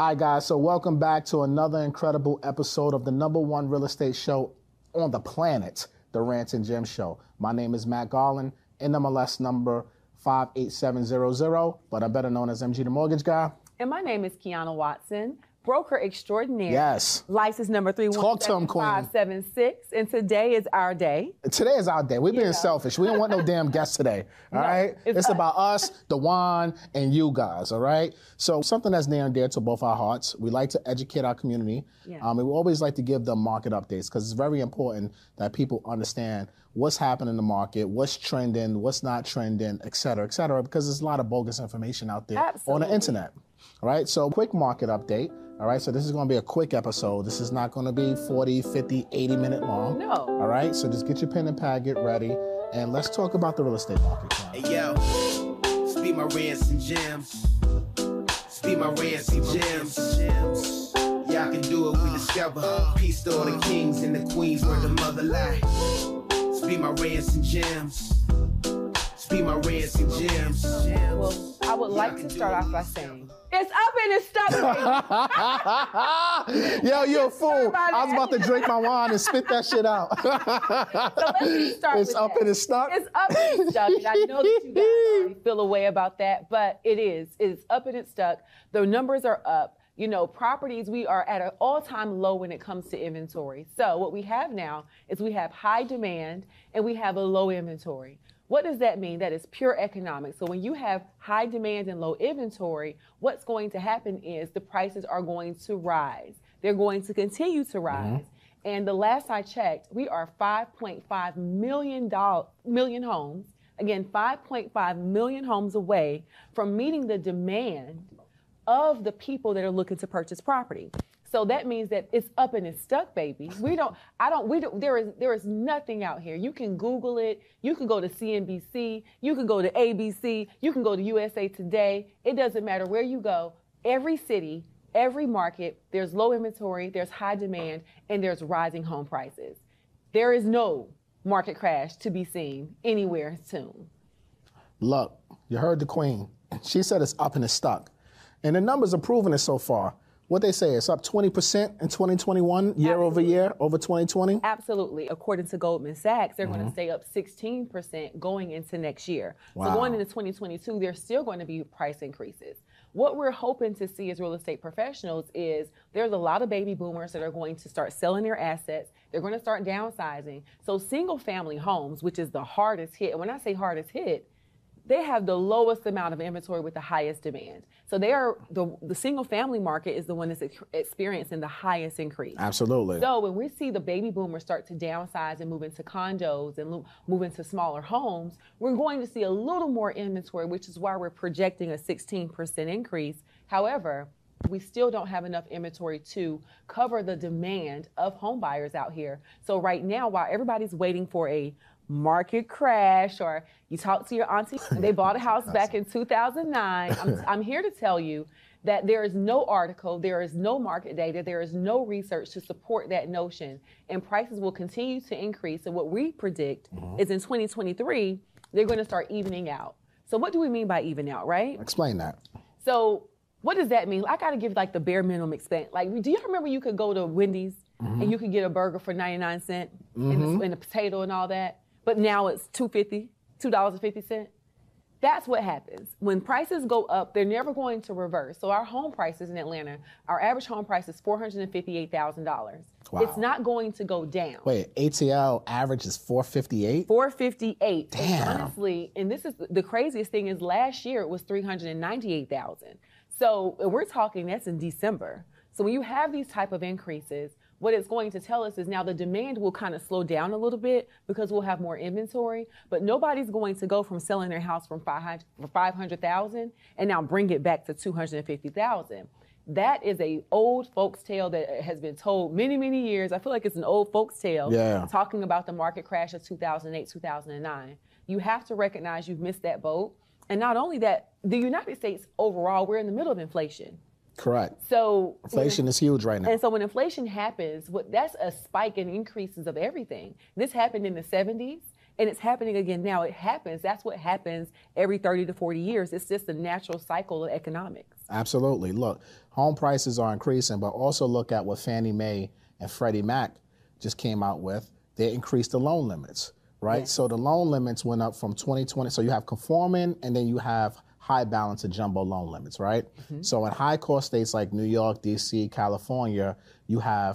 Right, guys, so welcome back to another incredible episode of the number one real estate show on the planet, The Rant and Gems Show. My name is Matt Garland, NMLS number 58700, but I'm better known as MG the Mortgage Guy. And my name is Kiana Watson, broker extraordinaire. Yes. License number Talk to 'em, Queen. 317576. And today is our day. Today is our day. We're being Yeah. selfish. We don't want no damn guests today. All No, right? it's It's, about us, the wine, and you guys. All right? So something that's near and dear to both our hearts. We like to educate our community. Yeah. Um, and we always like to give them market updates because it's very important that people understand what's happening in the market, what's trending, what's not trending, et cetera, et cetera, because there's a lot of bogus information out there on the internet. All right, so quick market update. All right, so this is going to be a quick episode. This is not going to be 40, 50, 80 minute long. No. All right, so just get your pen and pad, get ready, and let's talk about the real estate market. Cal. Hey yo, speed my rants and gems. Speed my rants and gems. Y'all can do it, we discover. Peace to all the kings and the queens where the mother lie. Speed my rants and gems. Speed my rants and gems. Well, I would like to start off by saying, it's up and it's stuck. Yo, you're a fool. I was about to drink my wine and spit that shit out. so let's start It's up that. and it's stuck? It's up and it's stuck. And I know that you guys already feel a way about that, but it is. It's up and it's stuck. The numbers are up. You know, properties, we are at an all time low when it comes to inventory. So, what we have now is we have high demand and we have a low inventory. What does that mean? That is pure economics. So, when you have high demand and low inventory, what's going to happen is the prices are going to rise. They're going to continue to mm-hmm. rise. And the last I checked, we are 5.5 million doll- million homes. Again, 5.5 million homes away from meeting the demand of the people that are looking to purchase property. So that means that it's up and it's stuck, baby. We don't, I don't, we don't, there is, there is nothing out here. You can Google it. You can go to CNBC. You can go to ABC. You can go to USA Today. It doesn't matter where you go. Every city, every market, there's low inventory, there's high demand, and there's rising home prices. There is no market crash to be seen anywhere soon. Look, you heard the queen. She said it's up and it's stuck. And the numbers are proving it so far. What they say, it's up 20% in 2021, year over year, over 2020. Absolutely. According to Goldman Sachs, they're going to mm-hmm. stay up 16% going into next year. Wow. So going into 2022, there's still going to be price increases. What we're hoping to see as real estate professionals is there's a lot of baby boomers that are going to start selling their assets. They're going to start downsizing. So single family homes, which is the hardest hit, and when I say hardest hit, they have the lowest amount of inventory with the highest demand. So they are the, the single family market is the one that's ex- experiencing the highest increase. Absolutely. So when we see the baby boomers start to downsize and move into condos and lo- move into smaller homes, we're going to see a little more inventory, which is why we're projecting a 16% increase. However, we still don't have enough inventory to cover the demand of home buyers out here. So right now, while everybody's waiting for a market crash or you talk to your auntie, they bought a house back in 2009, I'm, I'm here to tell you that there is no article, there is no market data, there is no research to support that notion, and prices will continue to increase. And what we predict mm-hmm. is in 2023, they're going to start evening out. So, what do we mean by even out, right? Explain that. So, what does that mean? I got to give like the bare minimum expense. Like, do you remember you could go to Wendy's mm-hmm. and you could get a burger for 99 cents and, the, mm-hmm. and the potato and all that? But now it's 250 $2.50. That's what happens. When prices go up, they're never going to reverse. So our home prices in Atlanta, our average home price is $458,000. Wow. It's not going to go down. Wait, ATL average is 458? 458. And Damn. honestly, and this is the craziest thing is last year it was 398,000. So we're talking that's in December. So when you have these type of increases, what it's going to tell us is now the demand will kind of slow down a little bit because we'll have more inventory, but nobody's going to go from selling their house from 500 for 500,000 and now bring it back to 250,000. that is a old folks tale that has been told many many years i feel like it's an old folks tale Yeah. talking about the market crash of 2008 2009 you have to recognize you've missed that boat and not only that the united states overall we're in the middle of inflation Correct. so Inflation is huge right now. and so when inflation happens, what that's a spike in increases of everything. This happened in the 70s and it's happening again now. It happens. That's what happens every 30 to 40 years. It's just a natural cycle of economics. Absolutely. Look, home prices are increasing, but also look at what Fannie Mae and Freddie Mac just came out with. They increased the loan limits, right? So the loan limits went up from 2020. So you have conforming and then you have high balance and jumbo loan limits, right? So in high cost states like New York, DC, California, you have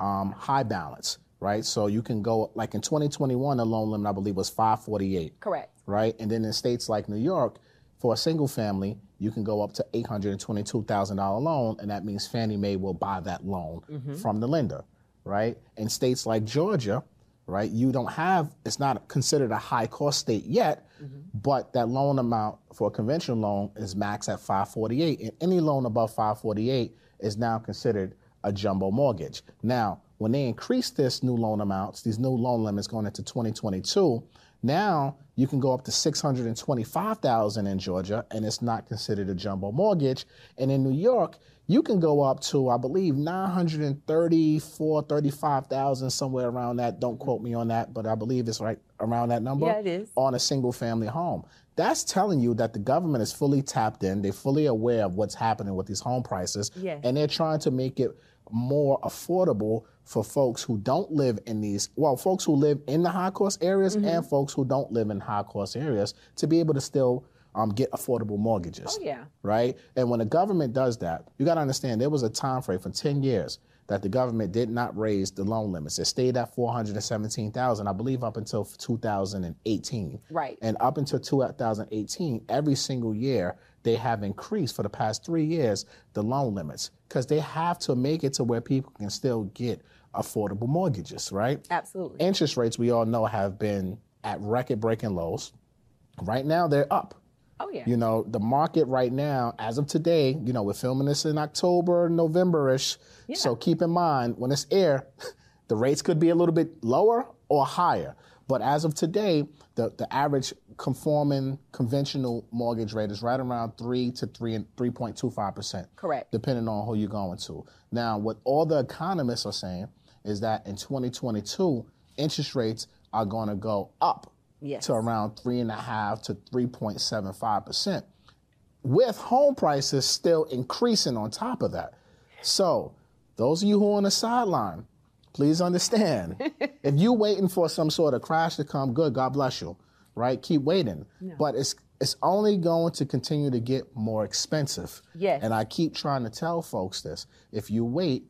um, high balance, right? So you can go, like in 2021, the loan limit, I believe, was 548 Correct. right? And then in states like New York, for a single family, you can go up to $822,000 loan, and that means Fannie Mae will buy that loan from the lender, right? In states like Georgia, right, you don't have, it's not considered a high cost state yet, mm-hmm. but that loan amount for a conventional loan is max at 548, and any loan above 548 is now considered a jumbo mortgage. Now, when they increase this new loan amounts, these new loan limits going into 2022, now you can go up to 625,000 in Georgia and it's not considered a jumbo mortgage. And in New York, you can go up to I believe 934, 35,000 somewhere around that. Don't quote me on that, but I believe it's right around that number Yeah, it is. on a single family home. That's telling you that the government is fully tapped in. They're fully aware of what's happening with these home prices. Yes. And they're trying to make it more affordable for folks who don't live in these, well, folks who live in the high cost areas Mm-hmm. and folks who don't live in high cost areas to be able to still um, get affordable mortgages. Oh, yeah. Right? And when the government does that, you got to understand there was a time frame for 10 years that the government did not raise the loan limits. It stayed at 417,000, I believe, up until 2018. Right. And up until 2018, every single year, they have increased for the past three years the loan limits because they have to make it to where people can still get affordable mortgages, right? Absolutely. Interest rates, we all know, have been at record breaking lows. Right now, they're up. oh, yeah. You know, the market right now, as of today, you know, we're filming this in October, November ish. Yeah. So keep in mind when it's air, the rates could be a little bit lower or higher. But as of today, the, the average conforming conventional mortgage rate is right around three to three and three point two five percent. Correct. Depending on who you're going to. Now, what all the economists are saying is that in 2022, interest rates are going to go up Yes. to around three and a half to 3.75 percent, with home prices still increasing on top of that. So, those of you who are on the sideline, please understand. if you're waiting for some sort of crash to come, good, God bless you, right? Keep waiting. But it's it's only going to continue to get more expensive. Yes. And I keep trying to tell folks this: if you wait.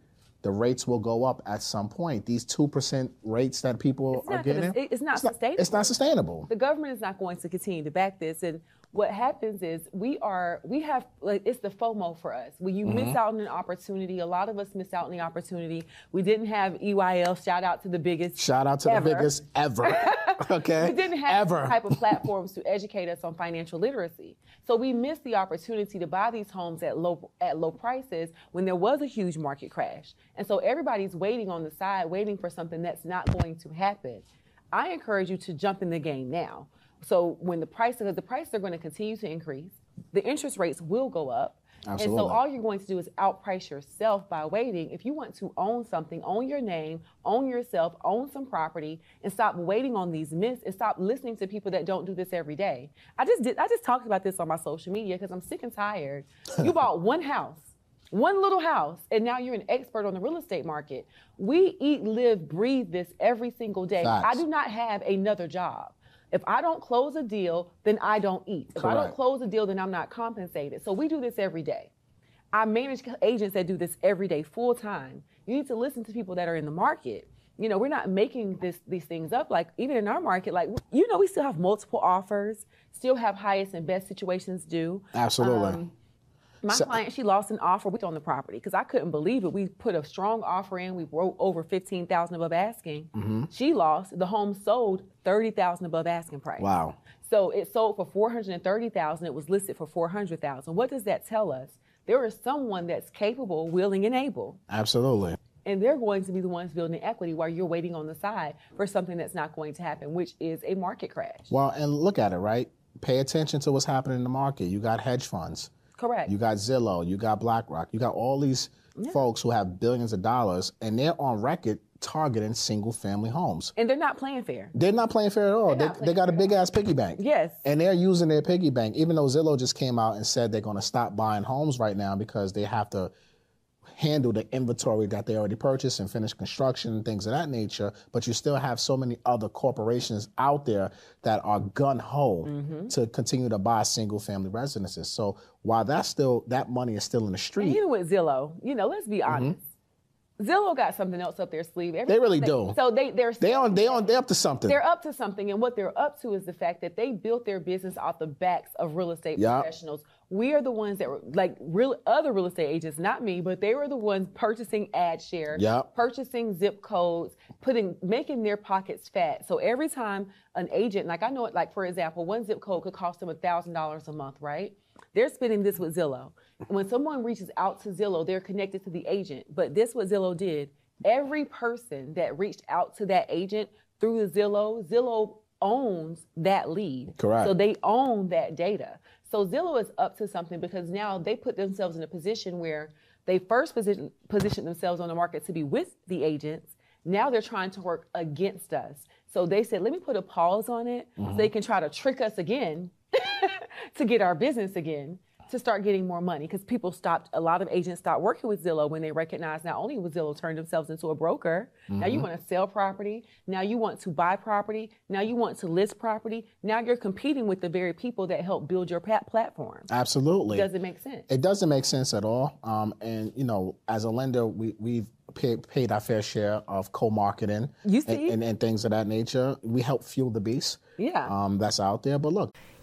The rates will go up at some point. These two percent rates that people It's are not gonna- getting, it- it's not It's sustainable. not sustainable. the government is not going to continue to back this and what happens is we are we have like it's the fomo for us when you Mm-hmm. miss out on an opportunity a lot of us miss out on the opportunity we didn't have eyl shout out to the biggest Shout out to ever. the biggest ever. okay. we didn't have ever. type of platforms to educate us on financial literacy. So we missed the opportunity to buy these homes at low at low prices when there was a huge market crash. And so everybody's waiting on the side, waiting for something that's not going to happen. I encourage you to jump in the game now. So when the prices, because the prices are going to continue to increase, the interest rates will go up. And so all you're going to do is outprice yourself by waiting. If you want to own something, own your name, own yourself, own some property, and stop waiting on these myths and stop listening to people that don't do this every day. I just did I just talked about this on my social media because I'm sick and tired. You bought one house. One little house, and now you're an expert on the real estate market. We eat, live, breathe this every single day. I do not have another job. If I don't close a deal, then I don't eat. If I don't close a deal, then I'm not compensated. So we do this every day. I manage agents that do this every day, full time. You need to listen to people that are in the market. You know, we're not making this these things up. Like even in our market, like you know, we still have multiple offers, still have highest and best situations due. Absolutely. Um, my So- client, she lost an offer with on the property because I couldn't believe it. We put a strong offer in. We wrote over fifteen thousand above asking. Mm-hmm. She lost. The home sold thirty thousand above asking price. wow. So it sold for four hundred and thirty thousand. It was listed for four hundred thousand. What does that tell us? there is someone that's capable, willing, and able. Absolutely. And they're going to be the ones building equity while you're waiting on the side for something that's not going to happen, which is a market crash. Well, and look at it, right? Pay attention to what's happening in the market. You got hedge funds. Correct. You got Zillow, you got BlackRock, you got all these yeah. folks who have billions of dollars, and they're on record targeting single family homes. And they're not playing fair. They're not playing fair at all. They, they, got a big ass piggy bank. Yes. And they're using their piggy bank, even though Zillow just came out and said they're going to stop buying homes right now because they have to handle the inventory that they already purchased and finish construction and things of that nature. But you still have so many other corporations out there that are gun ho mm-hmm. to continue to buy single family residences. So while that's still that money is still in the street. And even with Zillow, you know, let's be mm-hmm. honest. Mm-hmm. Zillow got something else up their sleeve. Every they really they, do. So they they're they on they on they're up to something. They're up to something, and what they're up to is the fact that they built their business off the backs of real estate yep. professionals. We are the ones that were like real other real estate agents, not me, but they were the ones purchasing ad share, yep. purchasing zip codes, putting making their pockets fat. So every time an agent, like I know it, like for example, one zip code could cost them a thousand dollars a month, right? They're spending this with Zillow. When someone reaches out to Zillow, they're connected to the agent. But this what Zillow did every person that reached out to that agent through the Zillow, Zillow owns that lead. Correct. So they own that data. So Zillow is up to something because now they put themselves in a position where they first position, position themselves on the market to be with the agents. Now they're trying to work against us. So they said, let me put a pause on it mm-hmm. so they can try to trick us again to get our business again to start getting more money because people stopped a lot of agents stopped working with zillow when they recognized not only was zillow turned themselves into a broker mm-hmm. now you mm-hmm. want to sell property now you want to buy property now you want to list property now you're competing with the very people that help build your platform. Absolutely. It does it make sense. It doesn't make sense at all um, and you know as a lender we, we've paid, paid our fair share of co-marketing and, and, and, things of that nature. We help fuel the beast. Yeah. Um, that's out there but look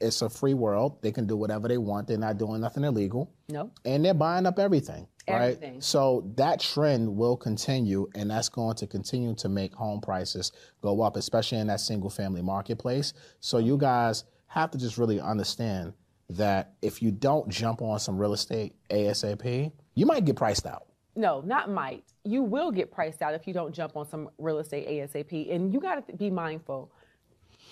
it's a free world. They can do whatever they want. They're not doing nothing illegal. No. And they're buying up everything. Everything. Right? So that trend will continue, and that's going to continue to make home prices go up, especially in that single family marketplace. So you guys have to just really understand that if you don't jump on some real estate ASAP, you might get priced out. No, not might. You will get priced out if you don't jump on some real estate ASAP. And you got to be mindful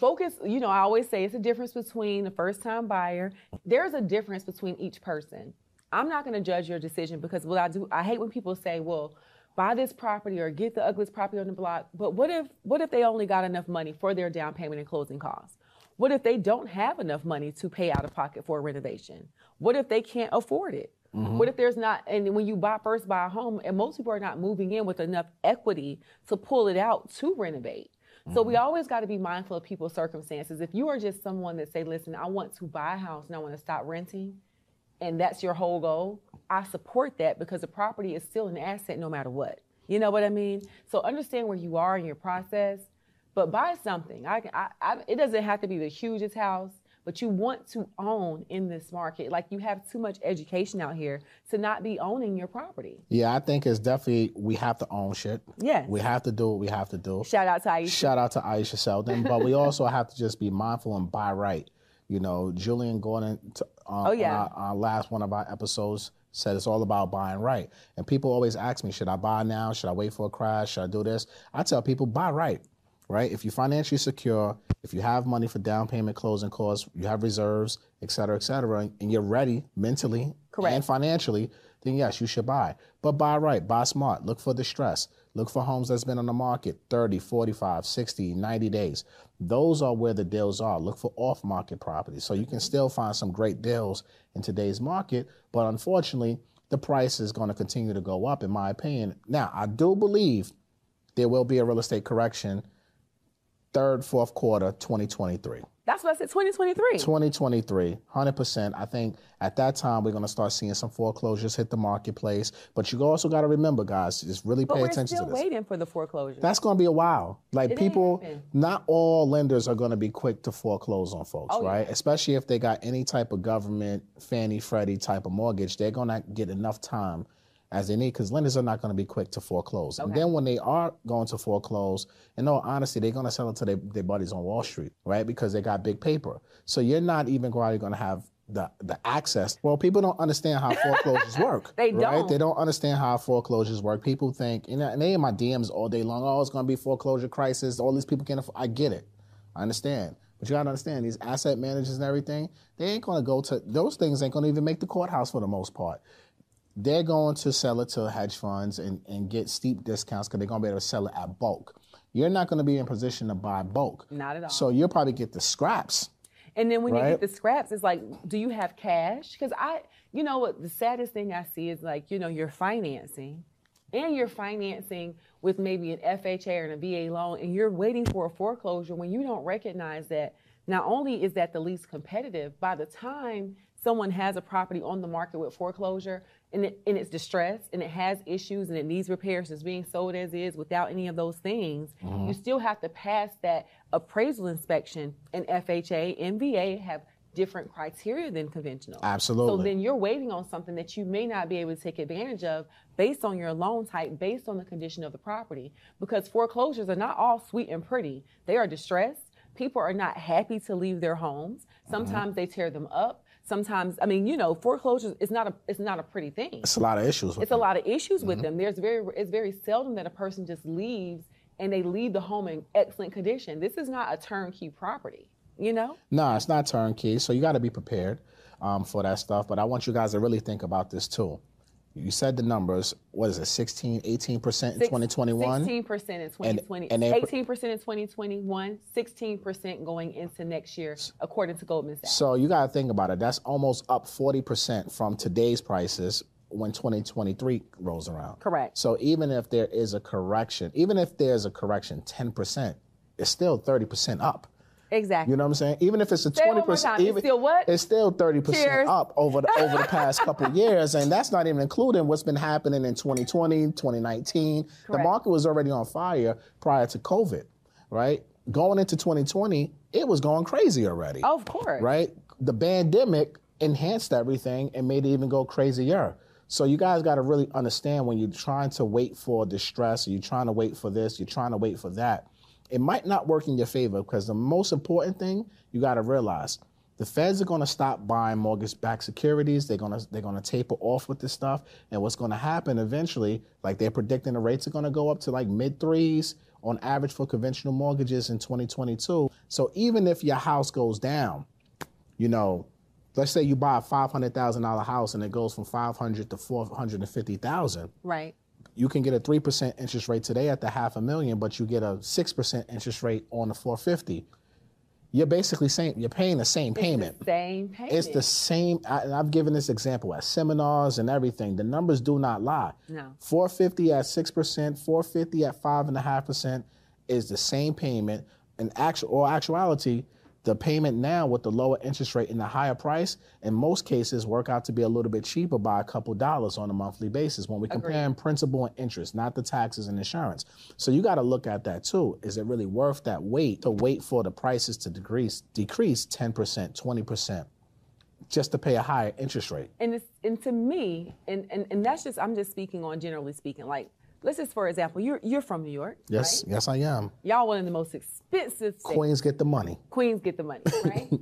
focus, you know, I always say it's a difference between the first time buyer. There's a difference between each person. I'm not going to judge your decision because what I do, I hate when people say, well, buy this property or get the ugliest property on the block. But what if what if they only got enough money for their down payment and closing costs? What if they don't have enough money to pay out of pocket for a renovation? What if they can't afford it? Mm-hmm. What if there's not, and when you buy first buy a home, and most people are not moving in with enough equity to pull it out to renovate. Mm-hmm. So we mm-hmm. always got to be mindful of people's circumstances. If you are just someone that say, listen, I want to buy a house and I want to stop renting, and that's your whole goal, I support that because the property is still an asset no matter what. You know what I mean? So understand where you are in your process, but buy something. I, I, I, it doesn't have to be the hugest house, but you want to own in this market. Like you have too much education out here to not be owning your property. Yeah, I think it's definitely we have to own shit. Yeah. We have to do what we have to do. Shout out to Aisha. Shout out to Aisha Selden, but we also have to just be mindful and buy right. You know, Julian Gordon, t- uh, Oh, yeah. on our, our last one of our episodes said it's all about buying right. And people always ask me, should I buy now? Should I wait for a crash? Should I do this? I tell people, buy right. Right? If you're financially secure, if you have money for down payment, closing costs, you have reserves, et cetera, et cetera, and you're ready mentally Correct. and financially, then yes, you should buy. But buy right, buy smart, look for distress. Look for homes that's been on the market 30, 45, 60, 90 days. Those are where the deals are. Look for off market properties. So you can still find some great deals in today's market, but unfortunately, the price is going to continue to go up, in my opinion. Now, I do believe there will be a real estate correction third, fourth quarter 2023. That's what I said, 2023. 2023, 100%. I think at that time we're going to start seeing some foreclosures hit the marketplace. But you also got to remember, guys, just really but pay attention to this. waiting for the foreclosure. That's going to be a while. Like It people, not all lenders are going to be quick to foreclose on folks, Oh, right? yeah. Especially if they got any type of government, Fannie, Freddie type of mortgage, they're going to get enough time as they need because lenders are not going to be quick to foreclose. And then when they are going to foreclose, in all honesty, they're going to sell it to their, their buddies on Wall Street, right? Because they got big paper. So you're not even going to have the, the access. Well, people don't understand how foreclosures work. They right? don't. They don't understand how foreclosures work. People think, you know, and they in my DMs all day long, oh, it's going to be foreclosure crisis. All these people can't afford. I get it. I understand. But you got to understand, these asset managers and everything, they ain't going to go to, those things ain't going to even make the courthouse for the most part. They're going to sell it to hedge funds and, and get steep discounts because they're going to be able to sell it at bulk. You're not going to be in position to buy bulk. Not at all. So you'll probably get the scraps. And then when you get the scraps, it's like, do you have cash? Because I, you know what, the saddest thing I see is like, you know, you're financing and you're financing with maybe an FHA or a VA loan and you're waiting for a foreclosure when you don't recognize that not only is that the least competitive, by the time someone has a property on the market with foreclosure and, it, and it's distressed and it has issues and it needs repairs, it's being sold as is without any of those things, mm-hmm. you still have to pass that appraisal inspection and FHA and VA have different criteria than conventional. Absolutely. So then you're waiting on something that you may not be able to take advantage of based on your loan type, based on the condition of the property. Because foreclosures are not all sweet and pretty. They are distressed. People are not happy to leave their homes. Mm-hmm. Sometimes they tear them up. Sometimes, I mean, you know, foreclosures is not a it's not a pretty thing. It's a lot of issues with It's a lot of issues with them. There's very it's very seldom that a person just leaves and they leave the home in excellent condition. This is not a turnkey property, you know? No, it's not turnkey, so you got to be prepared um, for that stuff. But I want you guys to really think about this too. You said the numbers. What is it? 16, 18 percent in 2021. 16% in 2020, and they- 18% in 2021, 16% going into next year, according to Goldman Sachs. So you got to think about it. That's almost up 40 percent from today's prices when 2023 rolls around. Correct. So even if there is a correction, even if there's a correction, 10 percent, it's still 30 percent up. Exactly. You know what I'm saying? Even if it's a Say it one twenty percent, time. It's still what? It's still thirty percent up over the over the past couple of years, and that's not even including what's been happening in 2020, 2019. The market was already on fire prior to COVID, right? Going into 2020, it was going crazy already. Oh, of course. Right? The pandemic enhanced everything and made it even go crazier. So you guys got to really understand when you're trying to wait for distress, or you're trying to wait for this, you're trying to wait for that. It might not work in your favor because the most important thing you got to realize the feds are going to stop buying mortgage-backed securities. They're going to they're going to taper off with this stuff, and what's going to happen eventually, like they're predicting, the rates are going to go up to like mid threes on average for conventional mortgages in 2022. So even if your house goes down, you know, let's say you buy a five hundred thousand dollar house and it goes from five hundred to four hundred and fifty thousand. Right. You can get a three percent interest rate today at the half a million, but you get a six percent interest rate on the four fifty. You're basically saying you're paying the same payment. It's the same payment. It's the same. I, and I've given this example at seminars and everything. The numbers do not lie. No. 450 at six percent, 450 at five and a half percent is the same payment. In actual or actuality, the payment now with the lower interest rate and the higher price, in most cases, work out to be a little bit cheaper by a couple dollars on a monthly basis when we compare principal and interest, not the taxes and insurance. So you got to look at that too. Is it really worth that wait to wait for the prices to decrease, decrease 10%, 20%, just to pay a higher interest rate? And it's, and to me, and, and and that's just I'm just speaking on generally speaking. Like, let's just for example, you're you're from New York. Yes, right? yes, I am. Y'all one of the most expensive states. Queens get the money. Queens get the money, right?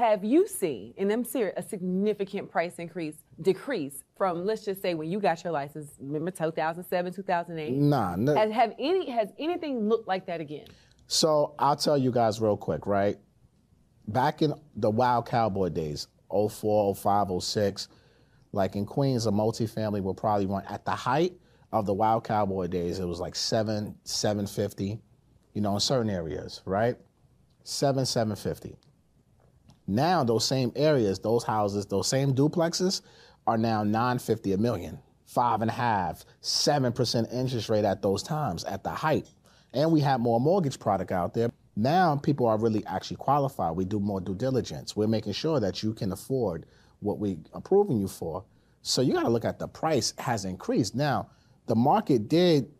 Have you seen, and I'm serious, a significant price increase, decrease from, let's just say, when you got your license, remember 2007, 2008? Nah, no. Has, have any, has anything looked like that again? So I'll tell you guys real quick, right? Back in the Wild Cowboy days, 04, 05, 06, like in Queens, a multifamily will probably run at the height of the Wild Cowboy days, it was like seven, 750, you know, in certain areas, right? Seven, 750. Now those same areas, those houses, those same duplexes are now 950 a million, five and a half, seven percent interest rate at those times at the height. And we have more mortgage product out there. Now people are really actually qualified. We do more due diligence. We're making sure that you can afford what we're approving you for. So you got to look at the price has increased. Now, the market did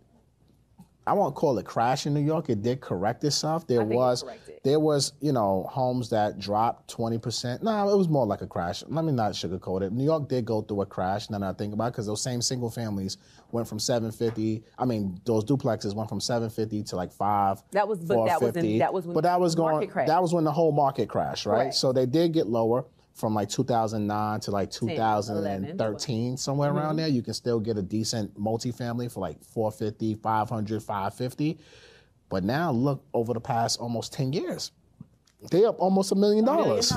I won't call it crash in New York. It did correct itself. There think it was there was, you know, homes that dropped 20%. No, it was more like a crash. Let me not sugarcoat it. New York did go through a crash, now that I think about it, because those same single families went from 750. I mean, those duplexes went from 750 to like five. That was- but that was in- 450. that was when But that was going that was when the whole market crashed, right? Correct. So they did get lower from like 2009 to like 2013, somewhere around mm-hmm. there. You can still get a decent multifamily for like 450, 500, 550. But now look over the past almost 10 years. They up almost a million dollars.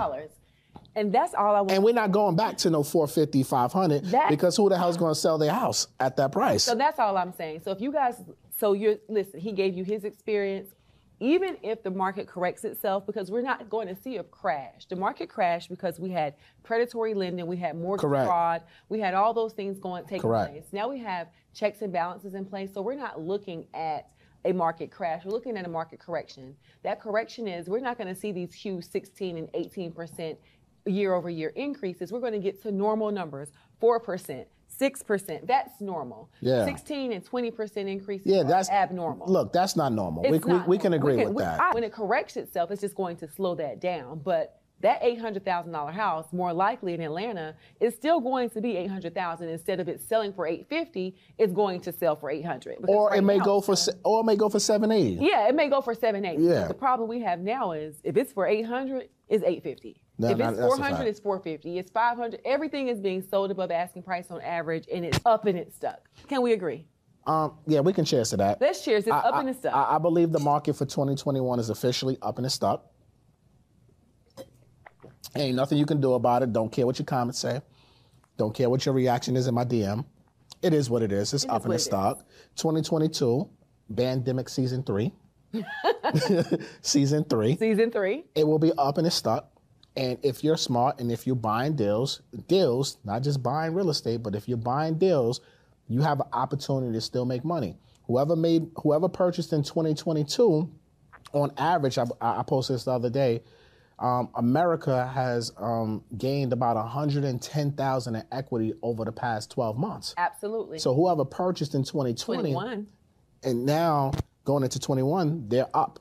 And that's all I want. And we're not going back to no 450, 500 That- because who the hell's going to sell their house at that price? So that's all I'm saying. So if you guys, so you're, listen, he gave you his experience. Even if the market corrects itself, because we're not going to see a crash. The market crashed because we had predatory lending, we had mortgage Correct. fraud, we had all those things going taking Correct. place. Now we have checks and balances in place, so we're not looking at a market crash. We're looking at a market correction. That correction is we're not going to see these huge 16 and 18 percent year over year increases. We're going to get to normal numbers, four percent. Six percent, that's normal. Yeah. Sixteen and twenty percent increases yeah, that's abnormal. Look, that's not normal. We, It's we, not we can agree We with we- that. I- when it corrects itself, it's just going to slow that down. But that eight hundred thousand dollar house, more likely in Atlanta, is still going to be eight hundred thousand instead of it selling for eight fifty. It's going to sell for eight hundred. or it may go for or it may go for 780. Yeah, it may go for seven eight. Yeah. The problem we have now is if it's for eight hundred, it's eight fifty. No, if it's four hundred, it's four fifty. It's five hundred. Everything is being sold above asking price on average, and it's up and it's stuck. Can we agree? Um, yeah, we can cheers to that. Let's cheers. It's I- up I- and it's stuck. I, I believe the market for 2021 is officially up and it's stuck. Ain't nothing you can do about it. Don't care what your comments say. Don't care what your reaction is in my DM. It is what it is. It's It up what it's stuck. 2022, Bandemic season three. season three. Season three. It will be up and it's stuck. And if you're smart and if you're buying deals, deals, not just buying real estate, but if you're buying deals, you have an opportunity to still make money. Whoever made, whoever purchased in 2022, on average, I, I posted this the other day. Um, America has um, gained about 110,000 in equity over the past 12 months. Absolutely. So whoever purchased in 2020, 21. and now going into 21, they're up,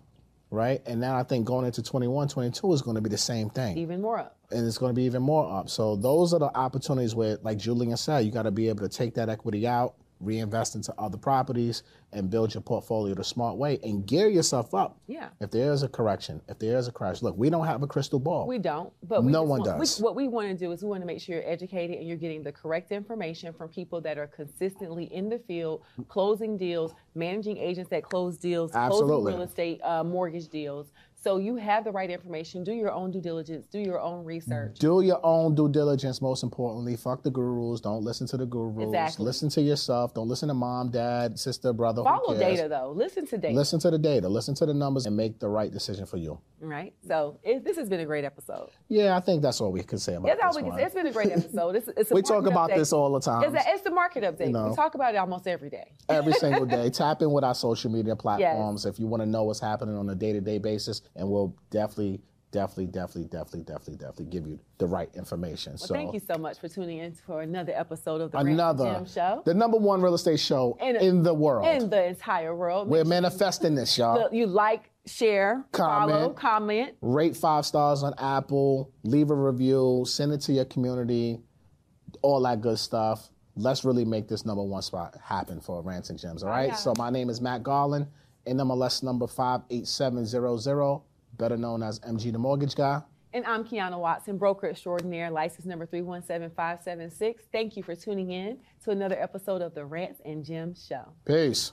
right? And now I think going into 21, 22 is going to be the same thing. Even more up. and it's going to be even more up. So those are the opportunities where, like Julian said, you got to be able to take that equity out, reinvest into other properties, and build your portfolio the smart way and gear yourself up. Yeah. If there is a correction, if there is a crash, look, we don't have a crystal ball. We don't, but we No one want- we- does. what we want to do is we want to make sure you're educated and you're getting the correct information from people that are consistently in the field, closing deals, managing agents that close deals, Absolutely. closing real estate uh, mortgage deals. So you have the right information. Do your own due diligence. Do your own research. Do your own due diligence, most importantly. Fuck the gurus. Don't listen to the gurus. Exactly. Listen to yourself. Don't listen to mom, dad, sister, brother. Follow data though. Listen to data. Listen to the data. Listen to the numbers and make the right decision for you. Right. So it, this has been a great episode. Yeah, I think that's all we can say about That's all this we can say. It's been a great episode. It's, it's a We talk about update. this all the time. It's, a, it's the market update. know. We talk about it almost every day. every single day. Tap in with our social media platforms if you want to know what's happening on a day to day basis, and we'll definitely definitely, definitely, definitely, definitely, definitely give you the right information. Well, so thank you so much for tuning in for another episode of the Rant another Gems Show the number one real estate show In- in, the world. in the entire world. We're Make sure manifesting this, y'all. you like, share, follow, Comment. comment. Rate five stars on Apple, leave a review, send it to your community, all that good stuff. Let's really make this number one spot happen for Rants and Gems, all right? yeah. So my name is Matt Garland, NMLS number 58700, better known as MG the Mortgage Guy. And I'm Kiana Watson, broker extraordinaire, license number 317576. Thank you for tuning in to another episode of the Rants and Gems Show. Peace.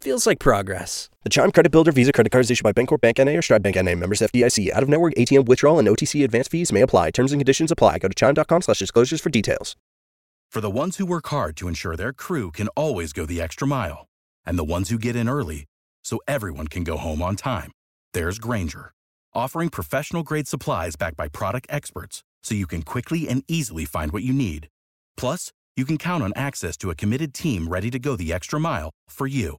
Feels like progress. The Chime Credit Builder Visa Credit Card is issued by Bancorp Bank NA or Stride Bank NA. Members FDIC. Out of network ATM withdrawal and OTC advance fees may apply. Terms and conditions apply. Go to chime.com slash disclosures for details. For the ones who work hard to ensure their crew can always go the extra mile, and the ones who get in early so everyone can go home on time, there's Grainger, offering professional grade supplies backed by product experts so you can quickly and easily find what you need. Plus, you can count on access to a committed team ready to go the extra mile for you.